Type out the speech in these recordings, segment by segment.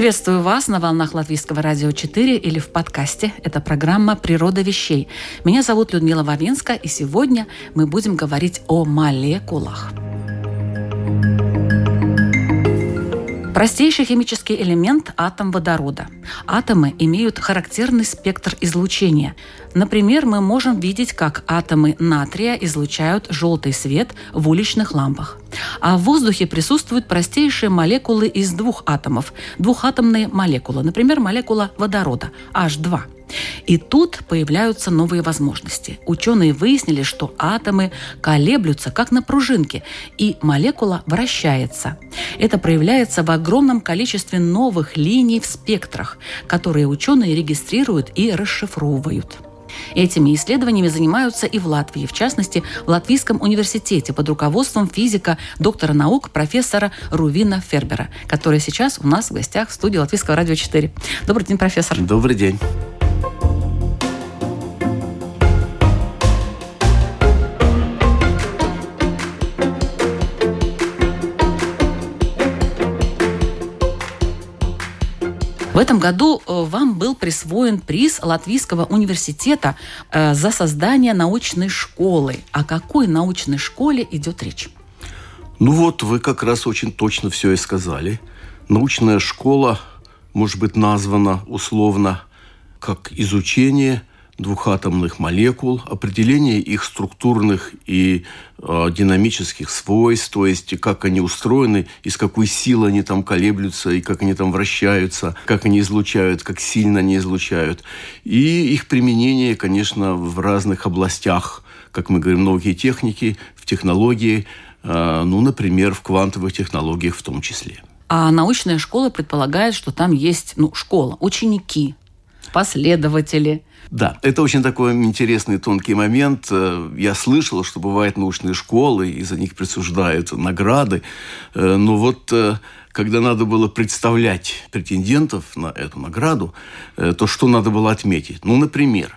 Приветствую вас на волнах Латвийского радио 4 или в подкасте. Это программа «Природа вещей». Меня зовут Людмила Вавинска, и сегодня мы будем говорить о молекулах. Простейший химический элемент – атом водорода. Атомы имеют характерный спектр излучения. Например, мы можем видеть, как атомы натрия излучают желтый свет в уличных лампах. А в воздухе присутствуют простейшие молекулы из двух атомов. Двухатомные молекулы. Например, молекула водорода – H2. И тут появляются новые возможности. Ученые выяснили, что атомы колеблются как на пружинке, и молекула вращается. Это проявляется в огромном количестве новых линий в спектрах, которые ученые регистрируют и расшифровывают. Этими исследованиями занимаются и в Латвии, в частности, в Латвийском университете под руководством физика, доктора наук, профессора Рувина Фербера, который сейчас у нас в гостях в студии Латвийского радио 4. Добрый день, профессор. Добрый день. Этом году э, вам был присвоен приз Латвийского университета э, за создание научной школы. О какой научной школе идет речь? Ну вот, вы как раз очень точно все и сказали. Научная школа может быть названа условно как изучение двухатомных молекул, определение их структурных и э, динамических свойств, то есть как они устроены, из какой силы они там колеблются, и как они там вращаются, как они излучают, как сильно они излучают. И их применение, конечно, в разных областях, как мы говорим, многие техники, в технологии, э, ну, например, в квантовых технологиях в том числе. А научная школа предполагает, что там есть ну, школа, ученики, последователи – да, это очень такой интересный тонкий момент. Э, я слышал, что бывают научные школы, и за них присуждают награды. Э, но вот э, когда надо было представлять претендентов на эту награду, то что надо было отметить? Ну, например,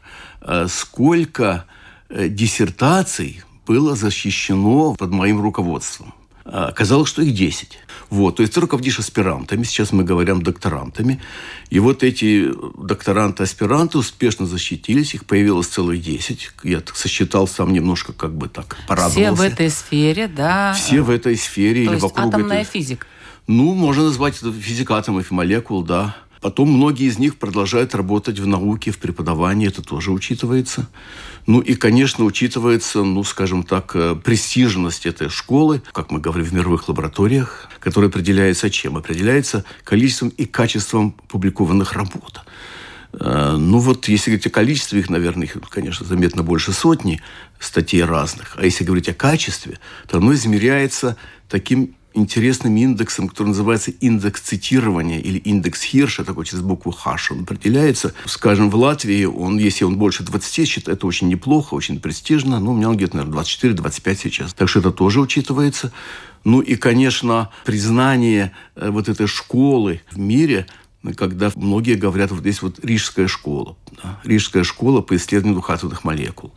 сколько диссертаций было защищено под моим руководством. Оказалось, что их 10. Вот, то есть ты руководишь аспирантами, сейчас мы говорим докторантами. И вот эти докторанты-аспиранты успешно защитились, их появилось целых 10. Я так сосчитал сам немножко как бы так порадовался. Все в этой сфере, да? Все в этой сфере. То или есть вокруг атомная этой... физика? Ну, можно назвать это физика атомов и молекул, да. Потом многие из них продолжают работать в науке, в преподавании, это тоже учитывается. Ну и, конечно, учитывается, ну, скажем так, э, престижность этой школы, как мы говорим в мировых лабораториях, которая определяется чем? Определяется количеством и качеством публикованных работ. Э, ну вот, если говорить о количестве их, наверное, их, конечно, заметно больше сотни статей разных. А если говорить о качестве, то оно измеряется таким интересным индексом, который называется индекс цитирования или индекс Хирша, такой через букву Хаш. Он определяется, скажем, в Латвии, он, если он больше 20, считает, это очень неплохо, очень престижно. Ну, у меня он где-то, наверное, 24-25 сейчас. Так что это тоже учитывается. Ну и, конечно, признание э, вот этой школы в мире – когда многие говорят, вот здесь вот Рижская школа, да, Рижская школа по исследованию двухатомных молекул.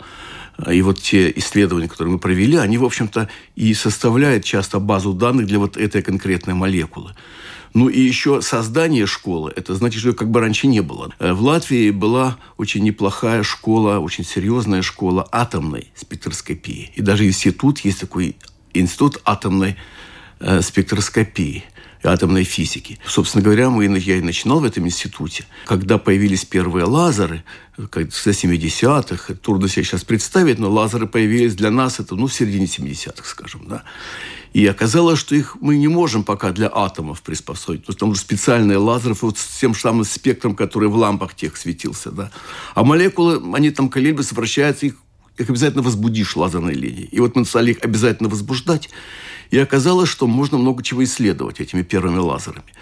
И вот те исследования, которые мы провели, они, в общем-то, и составляют часто базу данных для вот этой конкретной молекулы. Ну и еще создание школы, это значит, что как бы раньше не было. Э, в Латвии была очень неплохая школа, очень серьезная школа атомной спектроскопии. И даже институт, есть такой институт атомной э, спектроскопии – атомной физики. Собственно говоря, мы, я и начинал в этом институте. Когда появились первые лазеры, с 70-х, трудно себе сейчас представить, но лазеры появились для нас, это ну, в середине 70-х, скажем, да. И оказалось, что их мы не можем пока для атомов приспособить. То есть там уже специальные лазеры вот с тем самым спектром, который в лампах тех светился. Да. А молекулы, они там колеблются, вращаются, их, их обязательно возбудишь лазерной линией. И вот мы стали их обязательно возбуждать. И оказалось, что можно много чего исследовать этими первыми лазерами.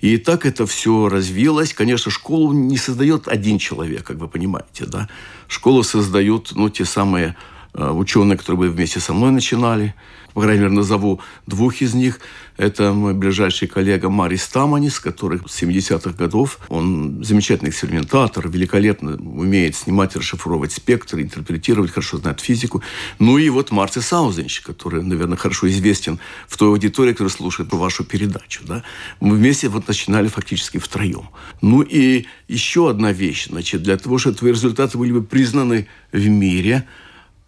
И так это все развилось. Конечно, школу не создает один человек, как вы понимаете. Да? Школу создают ну, те самые э, ученые, которые вместе со мной начинали – по крайней мере, назову двух из них. Это мой ближайший коллега Марис Таманис, который с 70-х годов, он замечательный экспериментатор, великолепно умеет снимать, расшифровывать спектр, интерпретировать, хорошо знает физику. Ну и вот Марти Саузенч, который, наверное, хорошо известен в той аудитории, которая слушает вашу передачу. Да? Мы вместе вот начинали фактически втроем. Ну и еще одна вещь. Значит, для того, чтобы твои результаты были бы признаны в мире,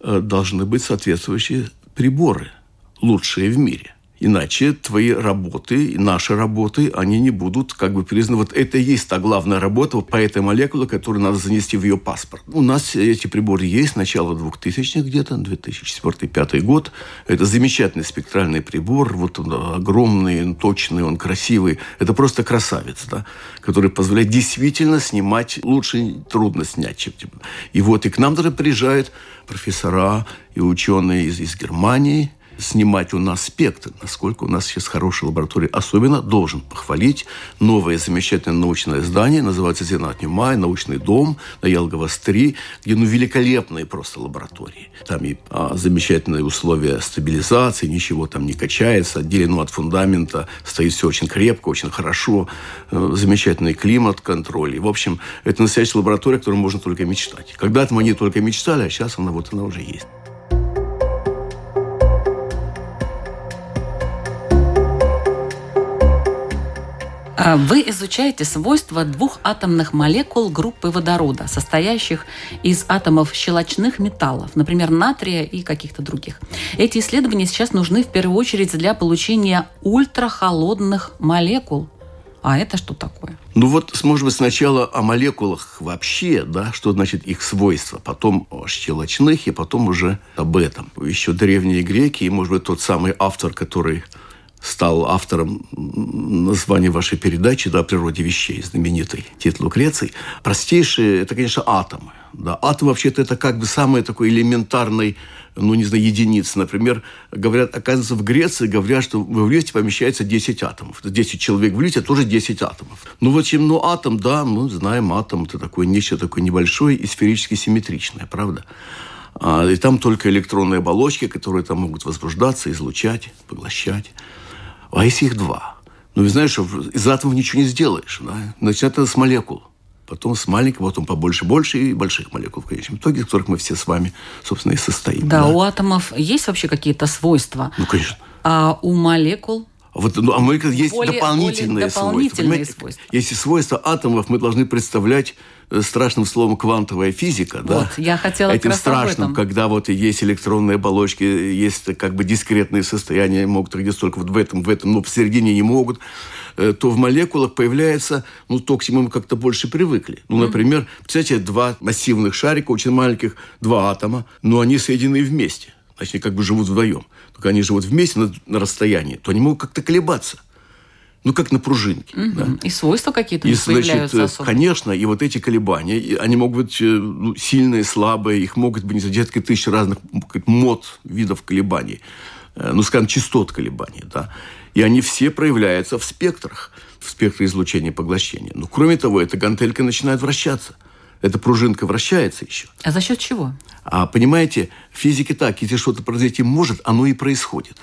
э, должны быть соответствующие приборы – лучшие в мире. Иначе твои работы, наши работы, они не будут как бы признаны. Вот это и есть та главная работа по этой молекуле, которую надо занести в ее паспорт. У нас эти приборы есть, начало 2000-х где-то, 2004-2005 год. Это замечательный спектральный прибор, вот он огромный, точный, он красивый. Это просто красавец, да, который позволяет действительно снимать, лучше трудно снять, чем И вот и к нам даже приезжают профессора и ученые из, из Германии – снимать у нас спектр, насколько у нас сейчас хорошая лаборатория. Особенно должен похвалить новое замечательное научное здание, называется Зенат Май, научный дом на Ялговас-3, где ну, великолепные просто лаборатории. Там и а, замечательные условия стабилизации, ничего там не качается, отделено от фундамента, стоит все очень крепко, очень хорошо, э, замечательный климат, контроль. И, в общем, это настоящая лаборатория, о которой можно только мечтать. Когда-то мы не только мечтали, а сейчас она вот она уже есть. Вы изучаете свойства двух атомных молекул группы водорода, состоящих из атомов щелочных металлов, например, натрия и каких-то других. Эти исследования сейчас нужны в первую очередь для получения ультрахолодных молекул. А это что такое? Ну вот, может быть, сначала о молекулах вообще, да, что значит их свойства, потом о щелочных, и потом уже об этом. Еще древние греки, и, может быть, тот самый автор, который стал автором названия вашей передачи да, о природе вещей, знаменитый Тит Лукреций. Простейшие – это, конечно, атомы. Да. Атом, вообще-то, это как бы самый такой элементарный, ну, не знаю, единицы. Например, говорят, оказывается, в Греции говорят, что в Ивлете помещается 10 атомов. 10 человек в это тоже 10 атомов. Ну, вот чем, ну, атом, да, мы знаем, атом – это такое нечто такое небольшое и сферически симметричное, правда? А, и там только электронные оболочки, которые там могут возбуждаться, излучать, поглощать. А если их два? Ну, вы знаешь, из атомов ничего не сделаешь. Да? Значит, это с молекул. Потом с маленьких, потом побольше, больше и больших молекул в конечном итоге, из которых мы все с вами, собственно, и состоим. Да, да? у атомов есть вообще какие-то свойства? Ну, конечно. А у молекул? Вот, ну, а молекул есть более, дополнительные, более дополнительные свойства. свойства. Если свойства атомов мы должны представлять страшным словом квантовая физика, вот, да? я хотела Этим страшным, когда вот есть электронные оболочки, есть как бы дискретные состояния, могут находиться только вот в этом, в этом, но посередине не могут, э, то в молекулах появляется, ну, то, к чему мы как-то больше привыкли. Ну, например, представляете, два массивных шарика, очень маленьких, два атома, но они соединены вместе. Значит, они как бы живут вдвоем. Только они живут вместе на, на расстоянии, то они могут как-то колебаться ну, как на пружинке. Угу. Да. И свойства какие-то и, значит, особо. Конечно, и вот эти колебания, они могут быть э, ну, сильные, слабые, их могут быть десятки тысяч разных мод видов колебаний. Э, ну, скажем, частот колебаний, да. И они все проявляются в спектрах, в спектре излучения и поглощения. Но, кроме того, эта гантелька начинает вращаться. Эта пружинка вращается еще. А за счет чего? А понимаете, в физике так, если что-то произойти может, оно и происходит.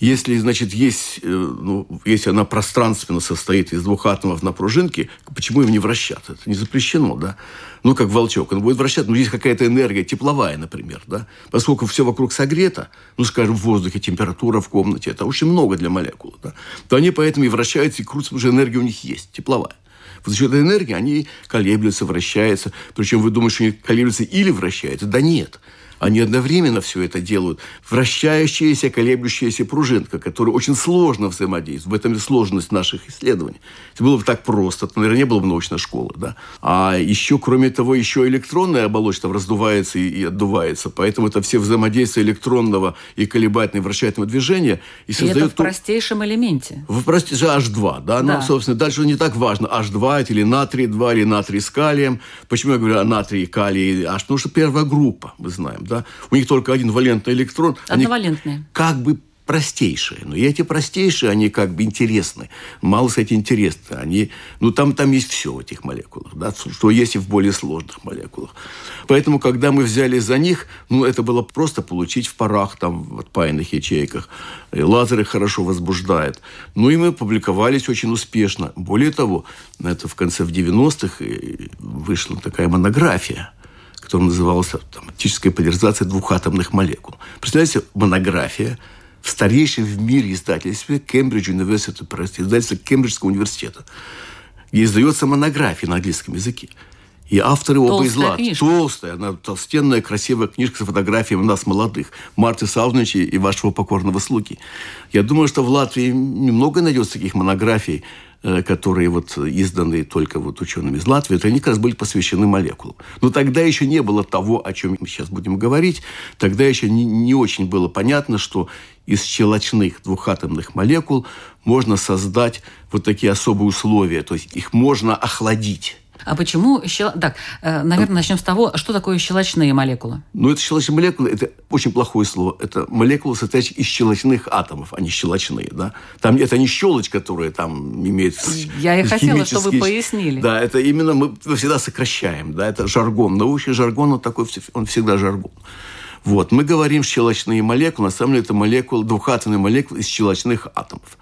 Если, значит, есть, э, ну, если она пространственно состоит из двух атомов на пружинке, почему им не вращаться? Это не запрещено, да? Ну, как волчок, он будет вращаться, но есть какая-то энергия тепловая, например, да? Поскольку все вокруг согрето, ну, скажем, в воздухе, температура в комнате, это очень много для молекул, да? То они поэтому и вращаются, и крутятся, потому что энергия у них есть, тепловая. Вот за счет этой энергии они колеблются, вращаются. Причем вы думаете, что они колеблются или вращаются? Да нет. Они одновременно все это делают. Вращающаяся, колеблющаяся пружинка, которая очень сложно взаимодействует. В этом и сложность наших исследований. Это было бы так просто, то, наверное, не было бы научной школы. Да? А еще, кроме того, еще электронная оболочка раздувается и, и отдувается. Поэтому это все взаимодействие электронного и колебательного вращательного движения. И, и это в простейшем элементе. В простейшем H2, да? да. Ну, собственно, дальше не так важно, H2 или натрий 2, или натрий с калием. Почему я говорю о натрии, калии, H? Потому что первая группа, мы знаем, да, у них только один валентный электрон. Одновалентные. Они как бы простейшие. Но и эти простейшие, они как бы интересны. Мало, кстати, интересны. Они, ну, там, там есть все в этих молекулах, да, что есть и в более сложных молекулах. Поэтому, когда мы взяли за них, ну, это было просто получить в парах, там, в отпаянных ячейках. И лазеры хорошо возбуждают. Ну, и мы публиковались очень успешно. Более того, это в конце в 90-х вышла такая монография – который назывался там, «Оптическая поляризация двухатомных молекул». Представляете, монография в старейшем в мире издательстве University Press, издательство Кембриджского университета, где издается монография на английском языке. И авторы оба из Лат. Толстая, она толстенная, красивая книжка с фотографиями нас, молодых. Марты Сауновича и вашего покорного слуги. Я думаю, что в Латвии немного найдется таких монографий, Э, которые вот изданы только вот учеными из Латвии, это они как раз были посвящены молекулам. Но тогда еще не было того, о чем мы сейчас будем говорить. Тогда еще не, не очень было понятно, что из щелочных двухатомных молекул можно создать вот такие особые условия. То есть их можно охладить. А почему щел... Так, э, наверное, начнем с того, что такое щелочные молекулы? Ну, это щелочные молекулы, это очень плохое слово. Это молекулы, состоящие из щелочных атомов, а не щелочные, да. Там это не щелочь, которая там имеет Я и хотела, чтобы вы пояснили. Да, это именно мы всегда сокращаем, да, это жаргон. Научный жаргон, он такой, он всегда жаргон. Вот, мы говорим щелочные молекулы, на самом деле это молекулы, двухатомные молекулы из щелочных атомов.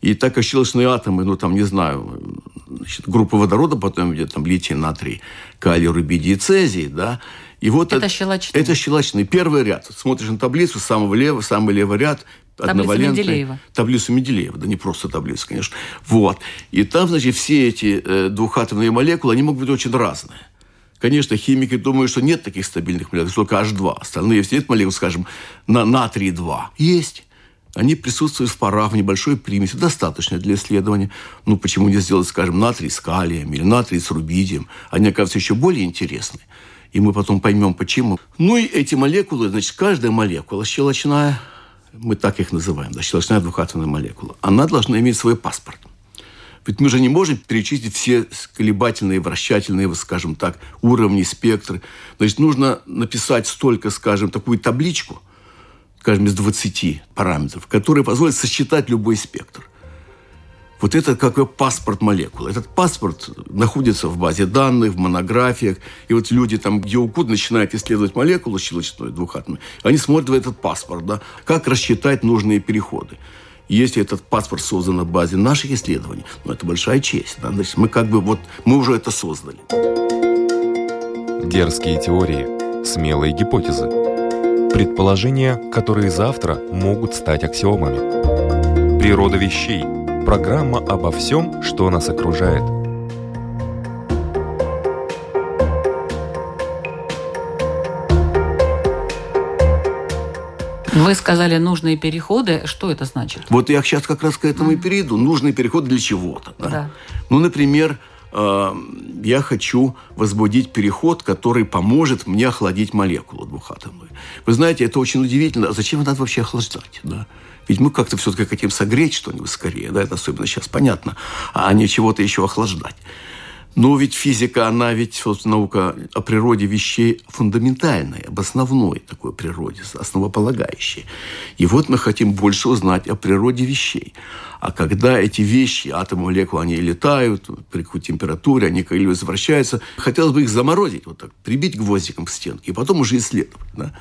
И так щелочные атомы, ну, там, не знаю, значит, группа водорода, потом идет там литий, натрий, калий, рубидий и цезий, да, и вот это, это щелочные. Это щелочные. Первый ряд. Смотришь на таблицу, с самого левого, самый левый ряд, Таблицу Менделеева. Таблицу Менделеева, да не просто таблицу, конечно. Вот. И там, значит, все эти э, двухатомные молекулы, они могут быть очень разные. Конечно, химики думают, что нет таких стабильных молекул, только H2. Остальные все эти молекулы, скажем, на натрий-2. Есть. Они присутствуют в парах, в небольшой примеси, достаточно для исследования. Ну, почему не сделать, скажем, натрий с калием или натрий с рубидием? Они, оказывается, еще более интересны. И мы потом поймем, почему. Ну и эти молекулы, значит, каждая молекула щелочная, мы так их называем, да, щелочная двухатомная молекула, она должна иметь свой паспорт. Ведь мы же не можем перечислить все колебательные, вращательные, скажем так, уровни, спектры. Значит, нужно написать столько, скажем, такую табличку – скажем, из 20 параметров, которые позволят сосчитать любой спектр. Вот это как паспорт молекулы. Этот паспорт находится в базе данных, в монографиях. И вот люди там, где угодно, начинают исследовать молекулу щелочной, двухатомной, они смотрят в этот паспорт, да, как рассчитать нужные переходы. Если этот паспорт создан на базе наших исследований, ну, это большая честь. Да? Значит, мы как бы вот, мы уже это создали. Дерзкие теории, смелые гипотезы – Предположения, которые завтра могут стать аксиомами. Природа вещей. Программа обо всем, что нас окружает. Вы сказали нужные переходы. Что это значит? Вот я сейчас как раз к этому mm-hmm. и перейду. Нужные переходы для чего-то. Да? Да. Ну, например, я хочу возбудить переход, который поможет мне охладить молекулу двухатомную. Вы знаете, это очень удивительно. А зачем надо вообще охлаждать? Да? Ведь мы как-то все-таки хотим согреть что-нибудь скорее, да, это особенно сейчас понятно, а не чего-то еще охлаждать. Но ведь физика, она ведь, вот, наука о природе вещей фундаментальная, об основной такой природе, основополагающей. И вот мы хотим больше узнать о природе вещей. А когда эти вещи, атомы, молекулы, они летают, при какой температуре, они как возвращаются, хотелось бы их заморозить, вот так, прибить гвоздиком к стенке, и потом уже исследовать. Да?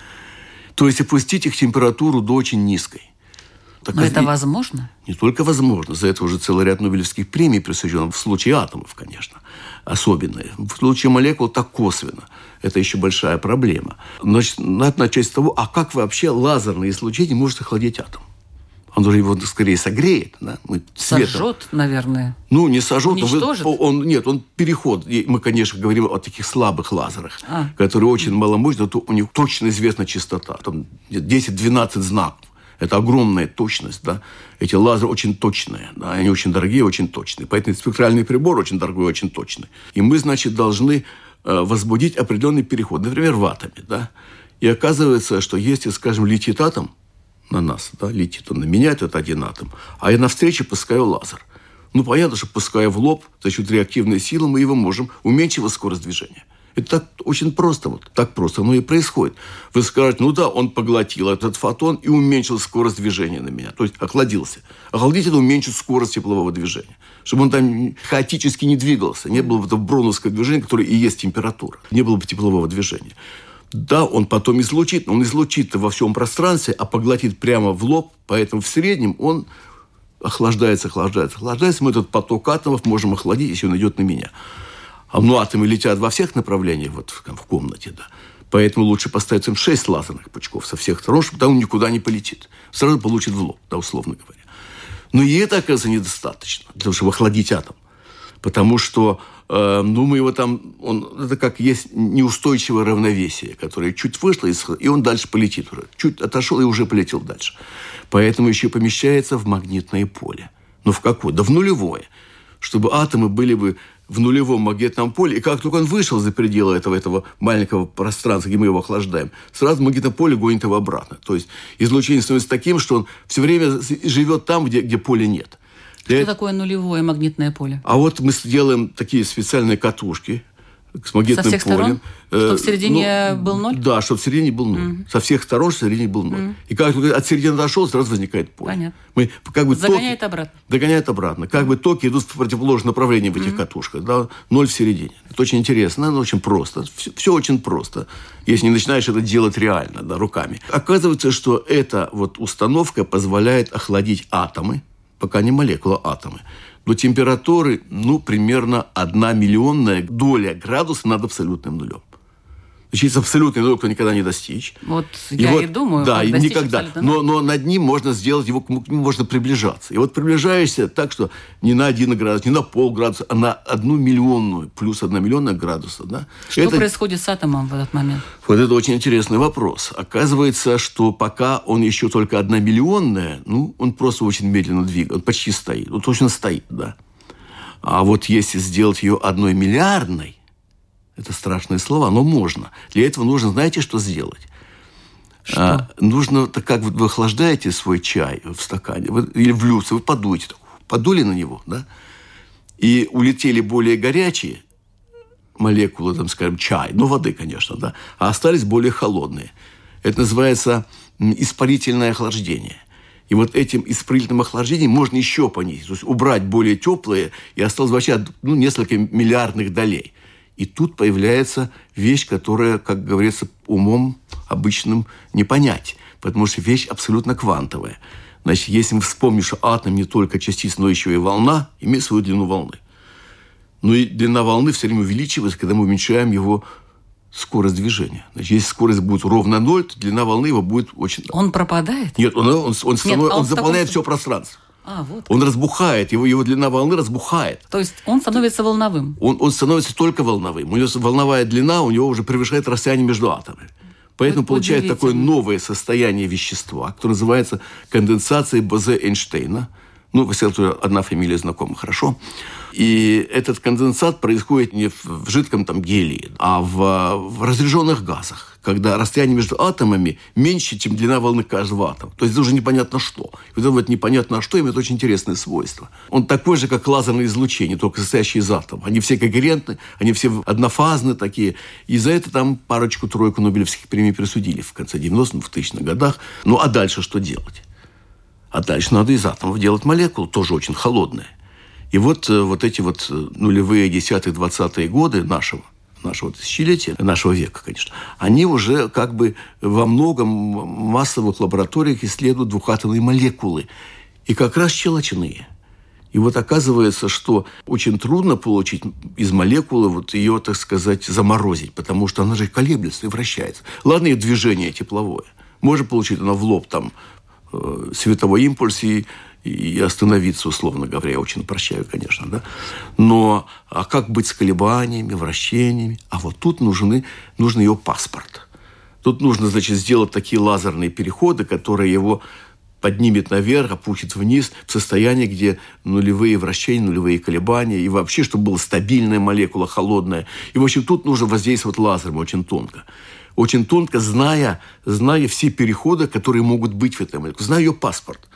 То есть опустить их температуру до очень низкой. Так Но это и... возможно? Не только возможно. За это уже целый ряд Нобелевских премий присужден. В случае атомов, конечно, особенные. В случае молекул так косвенно. Это еще большая проблема. Значит, надо начать с того, а как вообще лазерное излучение может охладить атом? Он уже его скорее согреет. Да? Мы Сожжет, наверное. Ну, не сожжет. Уничтожит? Он, он, нет, он переход. Мы, конечно, говорим о таких слабых лазерах, а. которые очень маломощные. У них точно известна частота. Там 10-12 знаков. Это огромная точность, да. Эти лазеры очень точные, да, они очень дорогие, очень точные. Поэтому спектральный прибор очень дорогой, очень точный. И мы, значит, должны э, возбудить определенный переход, например, в атоме, да. И оказывается, что если, скажем, летит атом на нас, да, летит он на меня, это один атом, а я навстречу пускаю лазер. Ну, понятно, что пуская в лоб, за счет реактивной силы мы его можем уменьшить скорость движения. Это так очень просто, вот так просто оно и происходит. Вы скажете, ну да, он поглотил этот фотон и уменьшил скорость движения на меня, то есть охладился. Охладить это уменьшит скорость теплового движения, чтобы он там хаотически не двигался, не было бы этого броновского движения, которое и есть температура, не было бы теплового движения. Да, он потом излучит, но он излучит во всем пространстве, а поглотит прямо в лоб, поэтому в среднем он охлаждается, охлаждается, охлаждается. Мы этот поток атомов можем охладить, если он идет на меня. А ну, атомы летят во всех направлениях, вот в, комнате, да. Поэтому лучше поставить им 6 лазерных пучков со всех сторон, чтобы он никуда не полетит. Сразу получит в лоб, да, условно говоря. Но и это, оказывается, недостаточно для того, чтобы охладить атом. Потому что, э, ну, мы его там, он, это как есть неустойчивое равновесие, которое чуть вышло, и он дальше полетит уже. Чуть отошел и уже полетел дальше. Поэтому еще помещается в магнитное поле. Но в какое? Да в нулевое. Чтобы атомы были бы в нулевом магнитном поле, и как только он вышел за пределы этого, этого маленького пространства, где мы его охлаждаем, сразу магнитное поле гонит его обратно. То есть излучение становится таким, что он все время живет там, где, где поля нет. Что Для... такое нулевое магнитное поле? А вот мы сделаем такие специальные катушки, с магнитным Со всех полем. Сторон? Чтобы в середине ну, был ноль? Да, чтобы в середине был ноль. Mm. Со всех сторон в середине был ноль. Mm. И как от середины дошел, сразу возникает поле. Понятно. Мы, как бы, Загоняет токи, обратно. Догоняет обратно. Как бы токи идут в противоположном направлении в этих mm. катушках. Да? Ноль в середине. Это очень интересно, но очень просто. Все, все очень просто, если не начинаешь это делать реально, да, руками. Оказывается, что эта вот установка позволяет охладить атомы, пока не молекулы, а атомы, до температуры, ну, примерно одна миллионная доля градуса над абсолютным нулем. Значит, абсолютный нуль кто никогда не достичь. Вот и я вот, и думаю, да, и никогда. Но, но над ним можно сделать, его, к нему можно приближаться. И вот приближаешься так, что не на один градус, не на полградуса, а на одну миллионную, плюс одна миллионная градуса. Да? Что это, происходит с атомом в этот момент? Вот это очень интересный вопрос. Оказывается, что пока он еще только одна миллионная, ну, он просто очень медленно двигается, он почти стоит. Он точно стоит, да. А вот если сделать ее одной миллиардной, это страшное слово, но можно. Для этого нужно, знаете, что сделать? Что? А, нужно, так как вы охлаждаете свой чай в стакане, вы, или в люстре, вы подуете, подули на него, да, и улетели более горячие молекулы, там, скажем, чай, ну, воды, конечно, да, а остались более холодные. Это называется испарительное охлаждение. И вот этим испарительным охлаждением можно еще понизить, то есть убрать более теплые, и осталось вообще ну, несколько миллиардных долей. И тут появляется вещь, которая, как говорится, умом обычным не понять, потому что вещь абсолютно квантовая. Значит, если мы вспомним, что атом не только частица, но еще и волна, имеет свою длину волны. Ну и длина волны все время увеличивается, когда мы уменьшаем его скорость движения. Значит, если скорость будет ровно ноль, то длина волны его будет очень... Он пропадает? Нет, он, он, он, Нет, он, он заполняет таком... все пространство. А, вот. Он разбухает, его, его длина волны разбухает. То есть он становится волновым? Он, он становится только волновым. У него волновая длина у него уже превышает расстояние между атомами. Поэтому получает такое новое состояние вещества, которое называется конденсацией Бозе-Эйнштейна. Ну, сказали, одна фамилия знакома, хорошо. И этот конденсат происходит не в жидком там гелии, а в, в разряженных газах, когда расстояние между атомами меньше, чем длина волны каждого атома. То есть это уже непонятно что. И вот это вот непонятно что имеет очень интересное свойство. Он такой же, как лазерное излучение, только состоящий из атомов. Они все когерентны, они все однофазны такие. И за это там парочку-тройку Нобелевских премий присудили в конце 90-х, в тысячных годах. Ну, а дальше что делать? А дальше надо из атомов делать молекулы, тоже очень холодные. И вот, э, вот эти вот э, нулевые, десятые, двадцатые годы нашего нашего тысячелетия, нашего века, конечно, они уже как бы во многом массовых лабораториях исследуют двухатомные молекулы. И как раз щелочные. И вот оказывается, что очень трудно получить из молекулы вот ее, так сказать, заморозить, потому что она же колеблется и вращается. Ладно, ее движение тепловое. Можно получить она в лоб там световой импульс и и остановиться, условно говоря. Я очень прощаю, конечно, да. Но а как быть с колебаниями, вращениями? А вот тут нужны, нужен ее паспорт. Тут нужно, значит, сделать такие лазерные переходы, которые его поднимет наверх, опустит вниз в состояние, где нулевые вращения, нулевые колебания, и вообще, чтобы была стабильная молекула, холодная. И, в общем, тут нужно воздействовать лазером очень тонко. Очень тонко, зная, зная все переходы, которые могут быть в молекуле. Зная ее паспорт.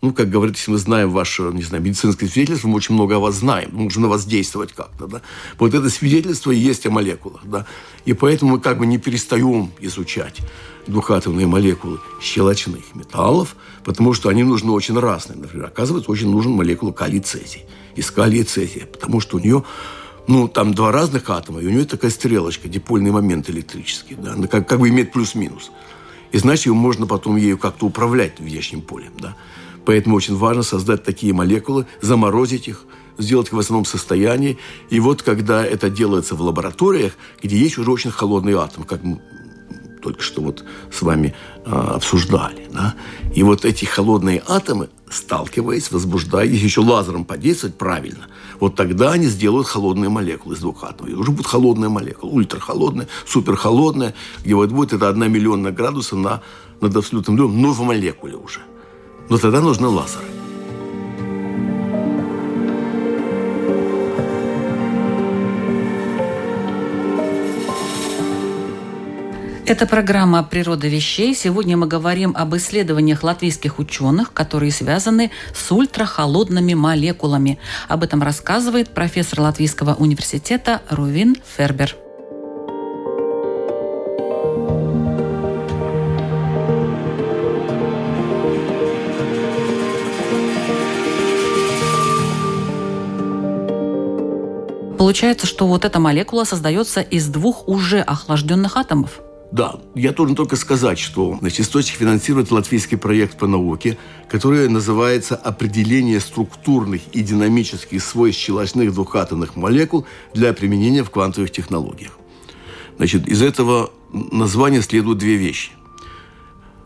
ну, как говорится, если мы знаем ваше, не знаю, медицинское свидетельство, мы очень много о вас знаем, можем на вас действовать как-то, да. Вот это свидетельство и есть о молекулах, да. И поэтому мы как бы не перестаем изучать двухатомные молекулы щелочных металлов, потому что они нужны очень разные. Например, оказывается, очень нужен молекула калий-цезий. Из калия цезия, потому что у нее ну, там два разных атома, и у нее такая стрелочка, дипольный момент электрический, да, она как, как бы имеет плюс-минус. И значит, можно потом ею как-то управлять внешним полем, да. Поэтому очень важно создать такие молекулы, заморозить их, сделать их в основном состоянии. И вот когда это делается в лабораториях, где есть уже очень холодный атом, как мы только что вот с вами э, обсуждали. Да? И вот эти холодные атомы, сталкиваясь, возбуждая, их еще лазером подействовать правильно, вот тогда они сделают холодные молекулы из двух атомов. И уже будет холодная молекула, ультрахолодная, суперхолодная, где вот будет это одна миллионная градуса на, над абсолютным нулем, но в молекуле уже – но тогда нужны лазеры. Это программа «Природа вещей». Сегодня мы говорим об исследованиях латвийских ученых, которые связаны с ультрахолодными молекулами. Об этом рассказывает профессор Латвийского университета Рувин Фербер. Получается, что вот эта молекула создается из двух уже охлажденных атомов. Да, я должен только сказать, что значит, источник финансирует латвийский проект по науке, который называется «Определение структурных и динамических свойств щелочных двухатомных молекул для применения в квантовых технологиях». Значит, из этого названия следуют две вещи.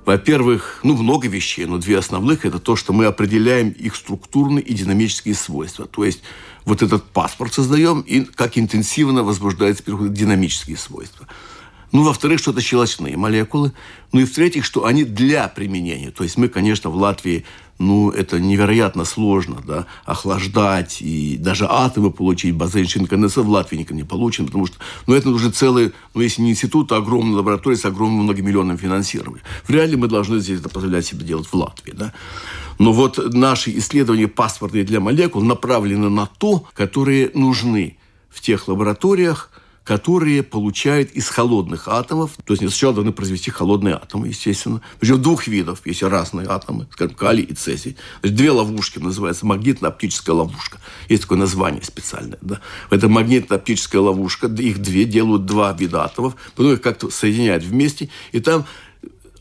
Во-первых, ну, много вещей, но две основных – это то, что мы определяем их структурные и динамические свойства. То есть вот этот паспорт создаем, и как интенсивно возбуждается переход динамические свойства. Ну, во-вторых, что это щелочные молекулы. Ну и в-третьих, что они для применения. То есть мы, конечно, в Латвии, ну, это невероятно сложно, да, охлаждать и даже атомы получить. Базельчин конденсат в Латвии никогда не получен, потому что, ну, это уже целый, ну, если не институт, а огромная лаборатория с огромным многомиллионным финансированием. Вряд ли мы должны здесь это позволять себе делать в Латвии, да. Но вот наши исследования паспортные для молекул направлены на то, которые нужны в тех лабораториях, которые получают из холодных атомов. То есть сначала должны произвести холодные атомы, естественно. Причем двух видов. Есть разные атомы, скажем, калий и цезий. Значит, две ловушки называются магнитно-оптическая ловушка. Есть такое название специальное. Да? Это магнитно-оптическая ловушка. Их две делают два вида атомов. Потом их как-то соединяют вместе. И там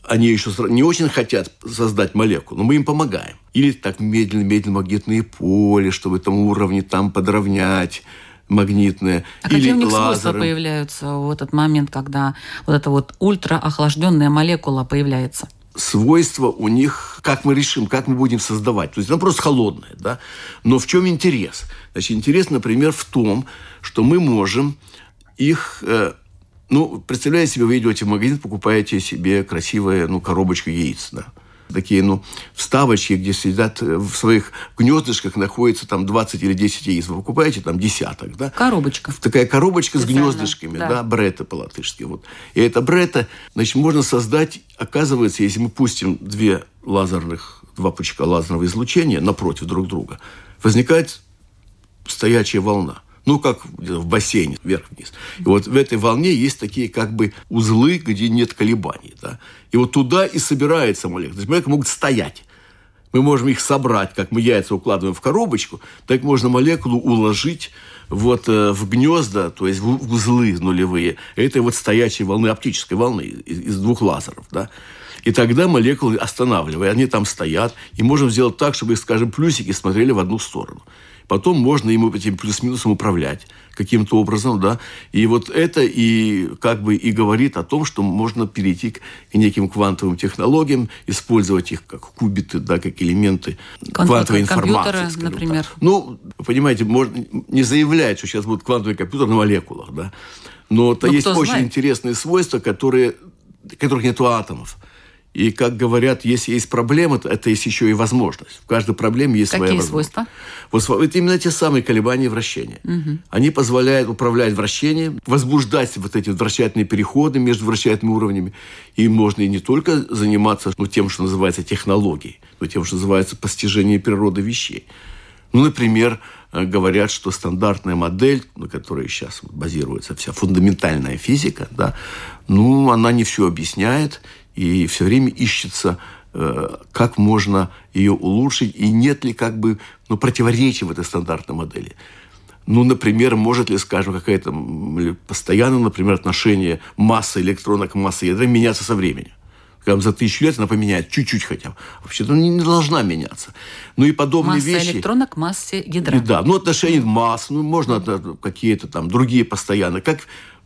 они еще не очень хотят создать молекулу, но мы им помогаем. Или так медленно-медленно магнитные поле, чтобы этом уровне там подровнять магнитные. А или какие у них лазеры. свойства появляются в этот момент, когда вот эта вот ультраохлажденная молекула появляется? свойства у них, как мы решим, как мы будем создавать. То есть она просто холодная, да. Но в чем интерес? Значит, интерес, например, в том, что мы можем их э, ну, представляете себе, вы идете в магазин, покупаете себе красивую ну, коробочку яиц, да. Такие, ну, вставочки, где сидят э, в своих гнездышках находится там 20 или 10 яиц. Вы покупаете там десяток, да? Коробочка. Такая коробочка с гнездышками, да, да брета по-латышски. Вот. И это брета, значит, можно создать, оказывается, если мы пустим две лазерных, два пучка лазерного излучения напротив друг друга, возникает стоячая волна ну, как в бассейне, вверх-вниз. И вот в этой волне есть такие как бы узлы, где нет колебаний. Да? И вот туда и собирается молекула. То есть молекулы могут стоять. Мы можем их собрать, как мы яйца укладываем в коробочку, так можно молекулу уложить вот э, в гнезда, то есть в узлы нулевые, этой вот стоячей волны, оптической волны из, двух лазеров, да. И тогда молекулы останавливая, они там стоят, и можем сделать так, чтобы, скажем, плюсики смотрели в одну сторону. Потом можно ему этим плюс-минусом управлять каким-то образом, да. И вот это и как бы и говорит о том, что можно перейти к неким квантовым технологиям, использовать их как кубиты, да, как элементы квантовой информации. например. Так. Ну, понимаете, можно не заявлять, что сейчас будет квантовый компьютер на молекулах, да. Но это ну, есть очень знает? интересные свойства, которые, которых нет у атомов. И, как говорят, если есть проблема, то это есть еще и возможность. В каждой проблеме есть Какие своя возможность. свойства? Вот именно те самые колебания вращения. Угу. Они позволяют управлять вращением, возбуждать вот эти вращательные переходы между вращательными уровнями. И можно и не только заниматься ну, тем, что называется технологией. тем, что называется постижение природы вещей. Ну, например, э, говорят, что стандартная модель, на которой сейчас базируется вся фундаментальная физика, да, ну, она не все объясняет, и все время ищется, э, как можно ее улучшить, и нет ли как бы ну, противоречий в этой стандартной модели. Ну, например, может ли, скажем, какая-то постоянное, например, отношение массы электрона к массе ядра меняться со временем? Когда за тысячу лет она поменяет чуть-чуть хотя бы. Вообще-то не, не должна меняться. Ну и подобные Масса вещи. электрона к массе ядра. И да, ну отношение масс, ну можно какие-то там другие постоянные. Как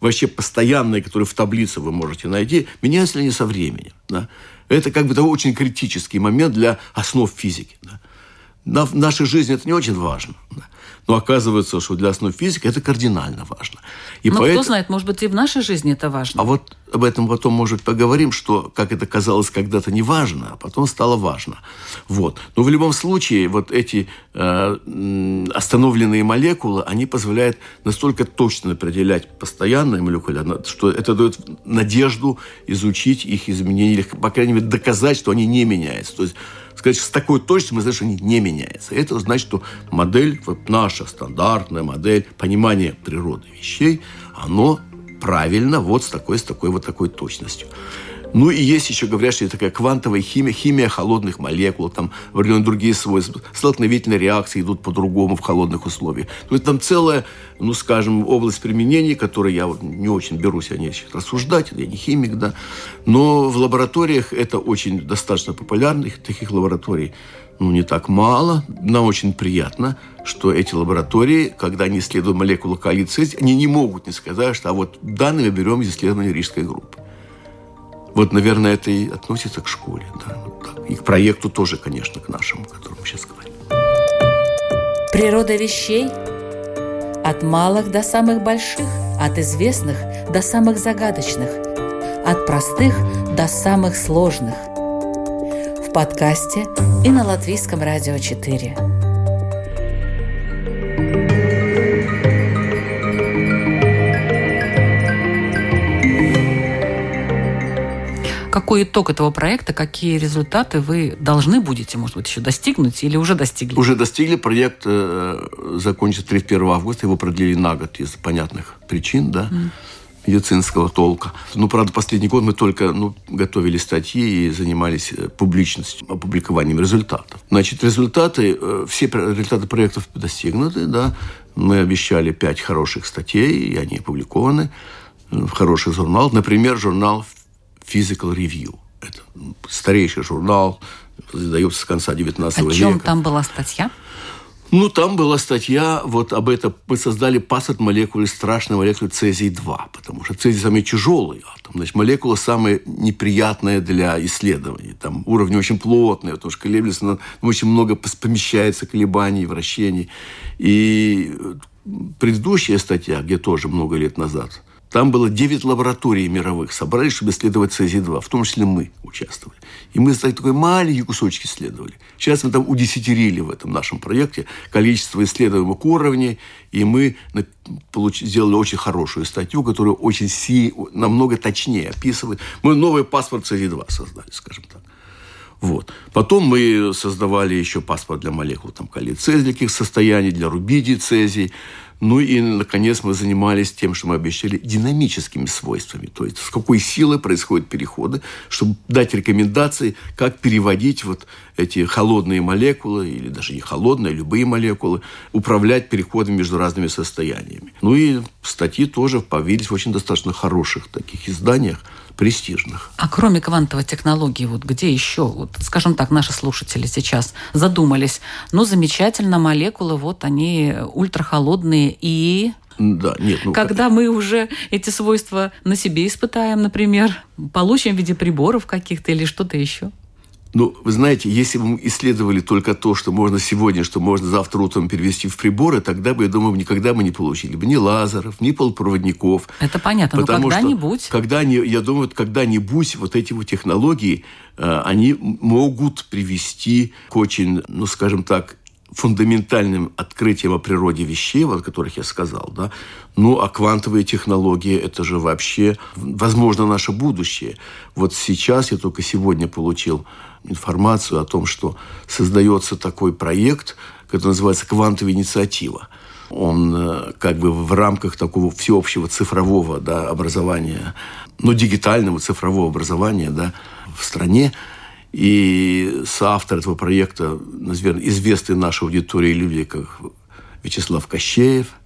вообще постоянные, которые в таблице вы можете найти, меняются ли они со временем? Да? Это как бы такой очень критический момент для основ физики. Да? В нашей жизни это не очень важно. Да? Но оказывается, что для основ физики это кардинально важно. И Но поэтому... кто знает, может быть, и в нашей жизни это важно. А вот об этом потом, может, поговорим, что как это казалось когда-то не важно, а потом стало важно. Вот. Но в любом случае, вот эти э, остановленные молекулы, они позволяют настолько точно определять постоянные молекулы, что это дает надежду изучить их изменения, или, по крайней мере, доказать, что они не меняются. То есть сказать, с такой точностью мы знаем, что они не меняются. Это значит, что модель, вот наша стандартная модель понимания природы вещей, оно правильно вот с такой, с такой вот такой точностью. Ну и есть еще, говорят, что это такая квантовая химия, химия холодных молекул, там определенные другие свойства. Столкновительные реакции идут по-другому в холодных условиях. То есть там целая, ну скажем, область применений, которой я вот не очень берусь о ней рассуждать, я не химик, да. Но в лабораториях это очень достаточно популярно, таких лабораторий ну, не так мало. Нам очень приятно, что эти лаборатории, когда они исследуют молекулы калия они не могут не сказать, что а вот данные берем из исследования Рижской группы. Вот, наверное, это и относится к школе. Да, вот так. И к проекту тоже, конечно, к нашему, о котором мы сейчас говорим. Природа вещей от малых до самых больших, от известных до самых загадочных, от простых до самых сложных. В подкасте и на Латвийском радио 4. какой итог этого проекта, какие результаты вы должны будете, может быть, еще достигнуть или уже достигли? Уже достигли. Проект э, закончится 31 августа. Его продлили на год из понятных причин, да. Mm медицинского толка. Ну, правда, последний год мы только ну, готовили статьи и занимались э, публичностью, опубликованием результатов. Значит, результаты, э, все результаты проектов достигнуты, да. Мы обещали пять хороших статей, и они опубликованы в хороших журналах. Например, журнал Physical Review. Это старейший журнал, издается с конца 19 века. О чем там была статья? Ну, там была статья вот об этом. Мы создали паспорт молекулы, страшной молекулы цезий-2, потому что цезий самый тяжелый атом. Значит, молекула самая неприятная для исследований. Там уровни очень плотные, потому что колеблется, но очень много помещается колебаний, вращений. И предыдущая статья, где тоже много лет назад – там было 9 лабораторий мировых, собрались, чтобы исследовать цезий-2, в том числе мы участвовали. И мы такой маленький кусочек исследовали. Сейчас мы там удесятерили в этом нашем проекте количество исследуемых уровней, и мы сделали очень хорошую статью, которая очень си, намного точнее описывает. Мы новый паспорт цезий-2 создали, скажем так. Вот. Потом мы создавали еще паспорт для молекул там, калий цезий, состояний, для рубидий цезий. Ну и, наконец, мы занимались тем, что мы обещали динамическими свойствами, то есть с какой силой происходят переходы, чтобы дать рекомендации, как переводить вот эти холодные молекулы, или даже не холодные, любые молекулы, управлять переходами между разными состояниями. Ну и статьи тоже появились в очень достаточно хороших таких изданиях, престижных. А кроме квантовой технологии, вот где еще, вот, скажем так, наши слушатели сейчас задумались, ну, замечательно, молекулы, вот они ультрахолодные и да, нет, ну, Когда мы уже эти свойства на себе испытаем, например, получим в виде приборов каких-то или что-то еще. Ну, вы знаете, если бы мы исследовали только то, что можно сегодня, что можно завтра утром перевести в приборы, тогда бы, я думаю, никогда мы не получили бы ни лазеров, ни полупроводников. Это понятно, но когда-нибудь... Когда, я думаю, когда-нибудь вот эти вот технологии, э, они могут привести к очень, ну, скажем так, фундаментальным открытием о природе вещей, о которых я сказал, да, ну, а квантовые технологии – это же вообще, возможно, наше будущее. Вот сейчас, я только сегодня получил информацию о том, что создается такой проект, который называется «Квантовая инициатива». Он э, как бы в рамках такого всеобщего цифрового да, образования, ну, дигитального цифрового образования да, в стране. И соавтор этого проекта, наверное, известные нашей аудитории люди, как Вячеслав Кощеев –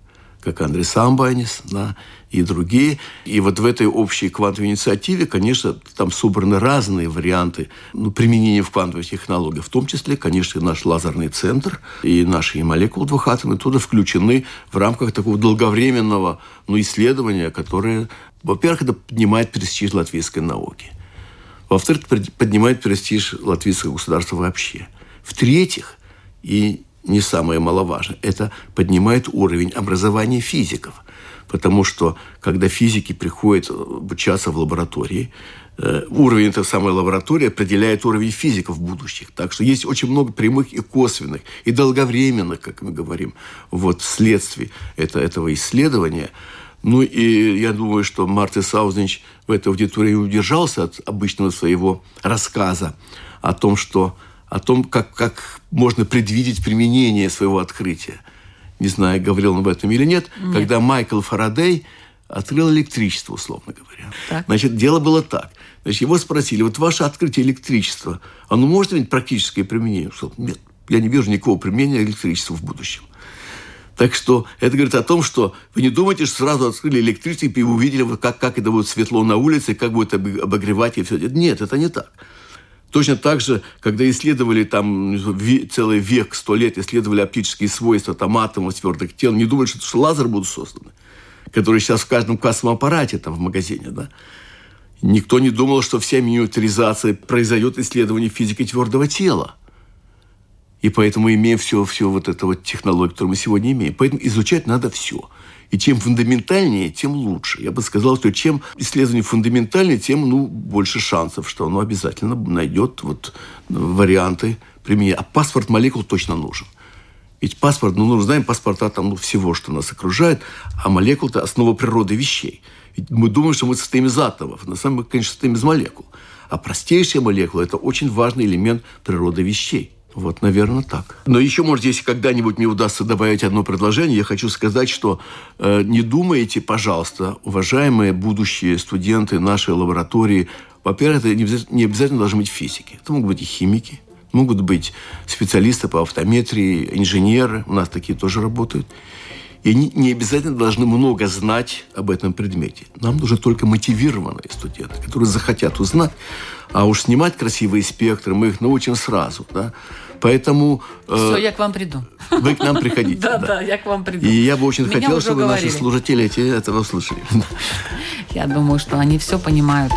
как Андрей Самбайнис, да, и другие. И вот в этой общей квантовой инициативе, конечно, там собраны разные варианты ну, применения в квантовых технологиях, в том числе, конечно, наш лазерный центр и наши молекулы двухатомные туда включены в рамках такого долговременного ну, исследования, которое, во-первых, это поднимает престиж латвийской науки. Во-вторых, поднимает престиж латвийского государства вообще. В-третьих, и не самое маловажное, это поднимает уровень образования физиков. Потому что, когда физики приходят обучаться в лаборатории, э, уровень этой самой лаборатории определяет уровень физиков будущих. Так что есть очень много прямых и косвенных, и долговременных, как мы говорим, вот следствий это, этого исследования. Ну и я думаю, что Марти Саузнич в этой аудитории удержался от обычного своего рассказа о том, что о том, как, как можно предвидеть применение своего открытия. Не знаю, говорил он об этом или нет. нет. Когда Майкл Фарадей открыл электричество, условно говоря. Так. Значит, дело было так. Значит, его спросили, вот ваше открытие электричества, оно может иметь практическое применение? Он сказал, нет, я не вижу никакого применения электричества в будущем. Так что это говорит о том, что вы не думаете, что сразу открыли электричество и увидели, как, как это будет светло на улице, как будет обогревать и все. Нет, это не так. Точно так же, когда исследовали там целый век, сто лет, исследовали оптические свойства там, атомов, твердых тел, не думали, что, что лазеры будут созданы, которые сейчас в каждом кассовом аппарате там в магазине, да. Никто не думал, что вся миниатюризация произойдет исследование физики твердого тела. И поэтому имеем все, все вот это вот технологию, которую мы сегодня имеем. Поэтому изучать надо все. И чем фундаментальнее, тем лучше. Я бы сказал, что чем исследование фундаментальнее, тем ну, больше шансов, что оно обязательно найдет вот, варианты применения. А паспорт молекул точно нужен. Ведь паспорт, ну, мы знаем паспорта там ну, всего, что нас окружает, а молекул – это основа природы вещей. Ведь мы думаем, что мы состоим из атомов. На самом деле, конечно, состоим из молекул. А простейшая молекула – это очень важный элемент природы вещей. Вот, наверное, так. Но еще, может, если когда-нибудь мне удастся добавить одно предложение, я хочу сказать, что э, не думайте, пожалуйста, уважаемые будущие студенты нашей лаборатории, во-первых, это не обязательно, не обязательно должны быть физики. Это могут быть и химики, могут быть специалисты по автометрии, инженеры, у нас такие тоже работают. И они не обязательно должны много знать об этом предмете. Нам нужны только мотивированные студенты, которые захотят узнать. А уж снимать красивые спектры мы их научим сразу. Да? Поэтому... Э, Все, я к вам приду. Вы к нам приходите. Да, да, я к вам приду. И я бы очень хотел, чтобы наши служители этого услышали. Я думаю, что они все понимают.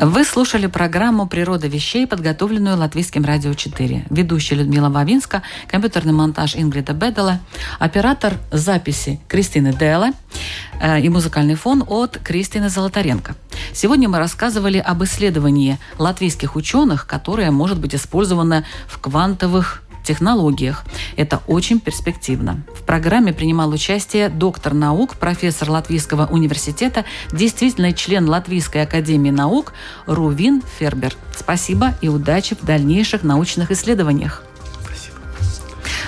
Вы слушали программу «Природа вещей», подготовленную Латвийским радио 4. Ведущая Людмила Вавинска, компьютерный монтаж Ингрида Бедела, оператор записи Кристины Делла э, и музыкальный фон от Кристины Золотаренко. Сегодня мы рассказывали об исследовании латвийских ученых, которое может быть использовано в квантовых технологиях. Это очень перспективно. В программе принимал участие доктор наук, профессор Латвийского университета, действительный член Латвийской академии наук Рувин Фербер. Спасибо и удачи в дальнейших научных исследованиях.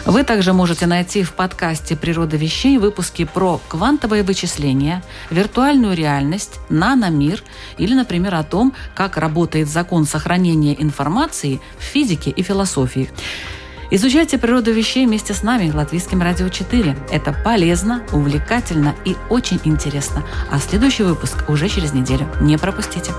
Вы также можете найти в подкасте «Природа вещей» выпуски про квантовые вычисления, виртуальную реальность, наномир или, например, о том, как работает закон сохранения информации в физике и философии. Изучайте природу вещей вместе с нами, Латвийским радио 4. Это полезно, увлекательно и очень интересно. А следующий выпуск уже через неделю. Не пропустите.